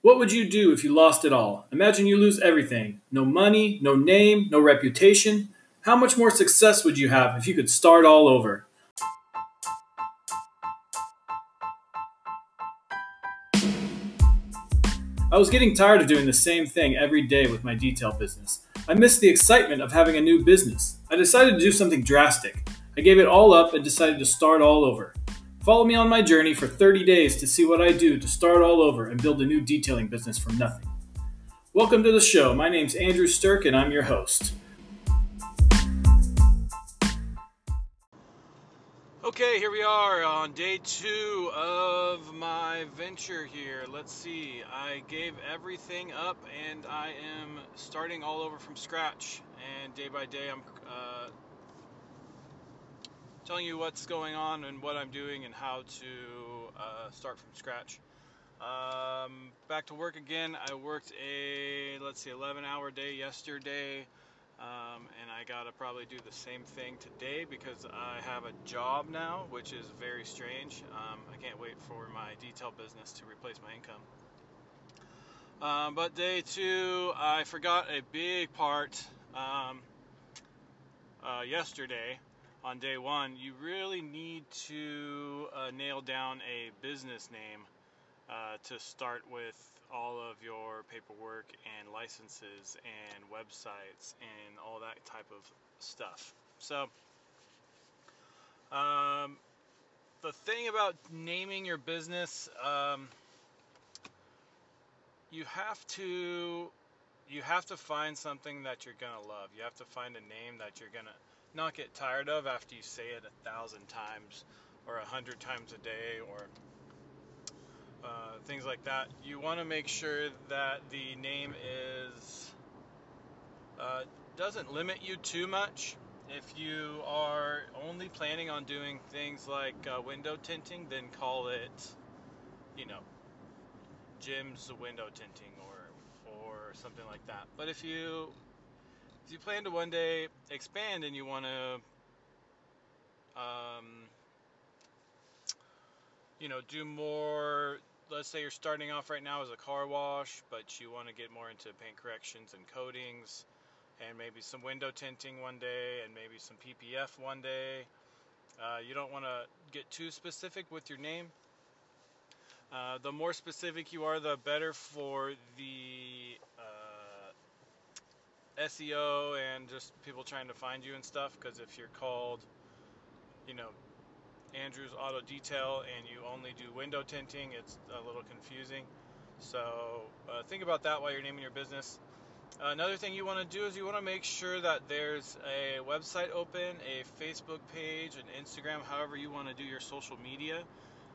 What would you do if you lost it all? Imagine you lose everything no money, no name, no reputation. How much more success would you have if you could start all over? I was getting tired of doing the same thing every day with my detail business. I missed the excitement of having a new business. I decided to do something drastic. I gave it all up and decided to start all over. Follow me on my journey for 30 days to see what I do to start all over and build a new detailing business from nothing. Welcome to the show. My name's Andrew Stirk and I'm your host. Okay, here we are on day two of my venture here. Let's see, I gave everything up and I am starting all over from scratch. And day by day, I'm uh, telling you what's going on and what I'm doing and how to uh, start from scratch. Um, back to work again. I worked a, let's see, 11 hour day yesterday. Um, and I gotta probably do the same thing today because I have a job now, which is very strange. Um, I can't wait for my detail business to replace my income. Um, but day two, I forgot a big part um, uh, yesterday on day one. You really need to uh, nail down a business name uh, to start with all of your paperwork and licenses and websites and all that type of stuff. So, um, the thing about naming your business, um, you have to you have to find something that you're gonna love. You have to find a name that you're gonna not get tired of after you say it a thousand times or a hundred times a day or uh, things like that. You want to make sure that the name is uh, doesn't limit you too much. If you are only planning on doing things like uh, window tinting, then call it, you know, Jim's window tinting or or something like that. But if you if you plan to one day expand and you want to um, you know do more let's say you're starting off right now as a car wash, but you want to get more into paint corrections and coatings, and maybe some window tinting one day, and maybe some PPF one day. Uh, you don't want to get too specific with your name. Uh, the more specific you are, the better for the SEO and just people trying to find you and stuff. Because if you're called, you know, Andrew's Auto Detail and you only do window tinting, it's a little confusing. So uh, think about that while you're naming your business. Another thing you want to do is you want to make sure that there's a website open, a Facebook page, an Instagram, however you want to do your social media.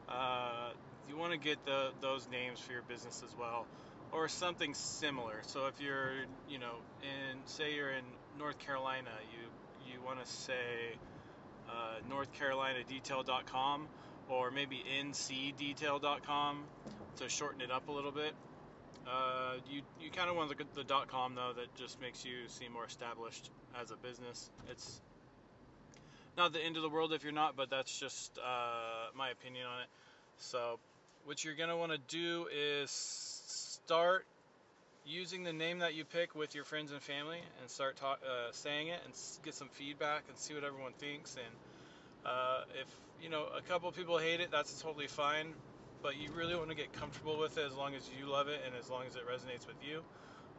Uh, you want to get the, those names for your business as well, or something similar. So if you're, you know, in say you're in North Carolina, you you want to say uh, NorthCarolinaDetail.com or maybe NCDetail.com to shorten it up a little bit. Uh, you you kind of want the, the .com though that just makes you seem more established as a business. It's not the end of the world if you're not, but that's just uh, my opinion on it. So what you're gonna want to do is start using the name that you pick with your friends and family and start talk, uh, saying it and get some feedback and see what everyone thinks. And uh, if you know a couple people hate it, that's totally fine. But you really want to get comfortable with it as long as you love it and as long as it resonates with you.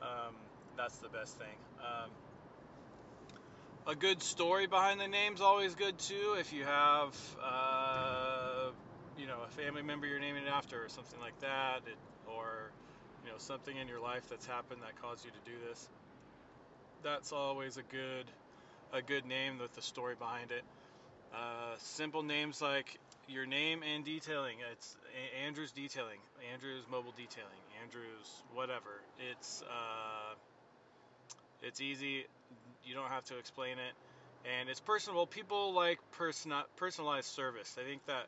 Um, that's the best thing. Um, a good story behind the name's always good too. If you have, uh, you know, a family member you're naming it after or something like that, it, or you know something in your life that's happened that caused you to do this that's always a good a good name with the story behind it. Uh, simple names like your name and detailing. It's andrews detailing. Andrews mobile detailing. Andrews whatever. It's uh, it's easy. You don't have to explain it. And it's personal people like person personalized service. I think that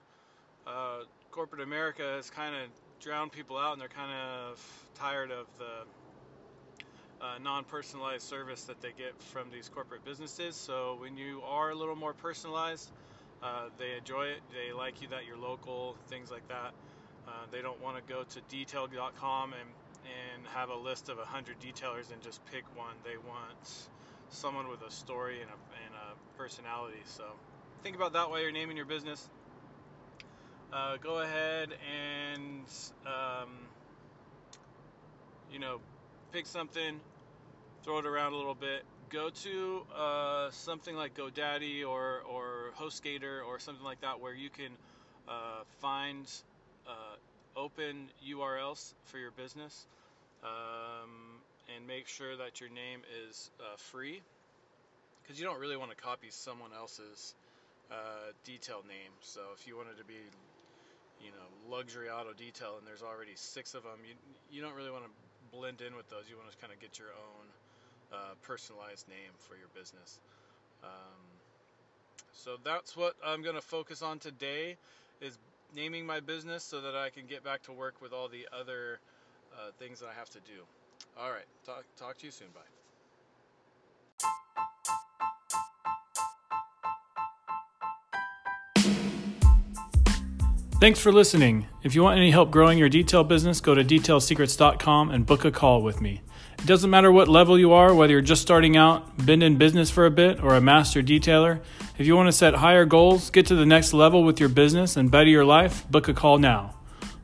uh, corporate america has kind of drowned people out and they're kind of tired of the uh, non-personalized service that they get from these corporate businesses. So when you are a little more personalized, uh, they enjoy it. They like you that you're local, things like that. Uh, they don't want to go to detail.com and and have a list of 100 detailers and just pick one. They want someone with a story and a, and a personality. So think about that while you're naming your business. Uh, go ahead and um, you know pick something, throw it around a little bit. Go to uh, something like GoDaddy or or HostGator or something like that where you can uh, find uh, open URLs for your business um, and make sure that your name is uh, free because you don't really want to copy someone else's uh, detail name. So if you wanted to be, you know, luxury auto detail and there's already six of them, you you don't really want to blend in with those. You want to kind of get your own uh, personalized name for your business. Um, so that's what I'm going to focus on today is naming my business so that I can get back to work with all the other uh, things that I have to do. All right, talk, talk to you soon. Bye. Thanks for listening. If you want any help growing your detail business, go to detailsecrets.com and book a call with me. It doesn't matter what level you are, whether you're just starting out, been in business for a bit, or a master detailer. If you want to set higher goals, get to the next level with your business, and better your life, book a call now.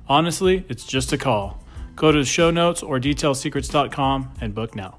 Honestly, it's just a call. Go to the show notes or detailsecrets.com and book now.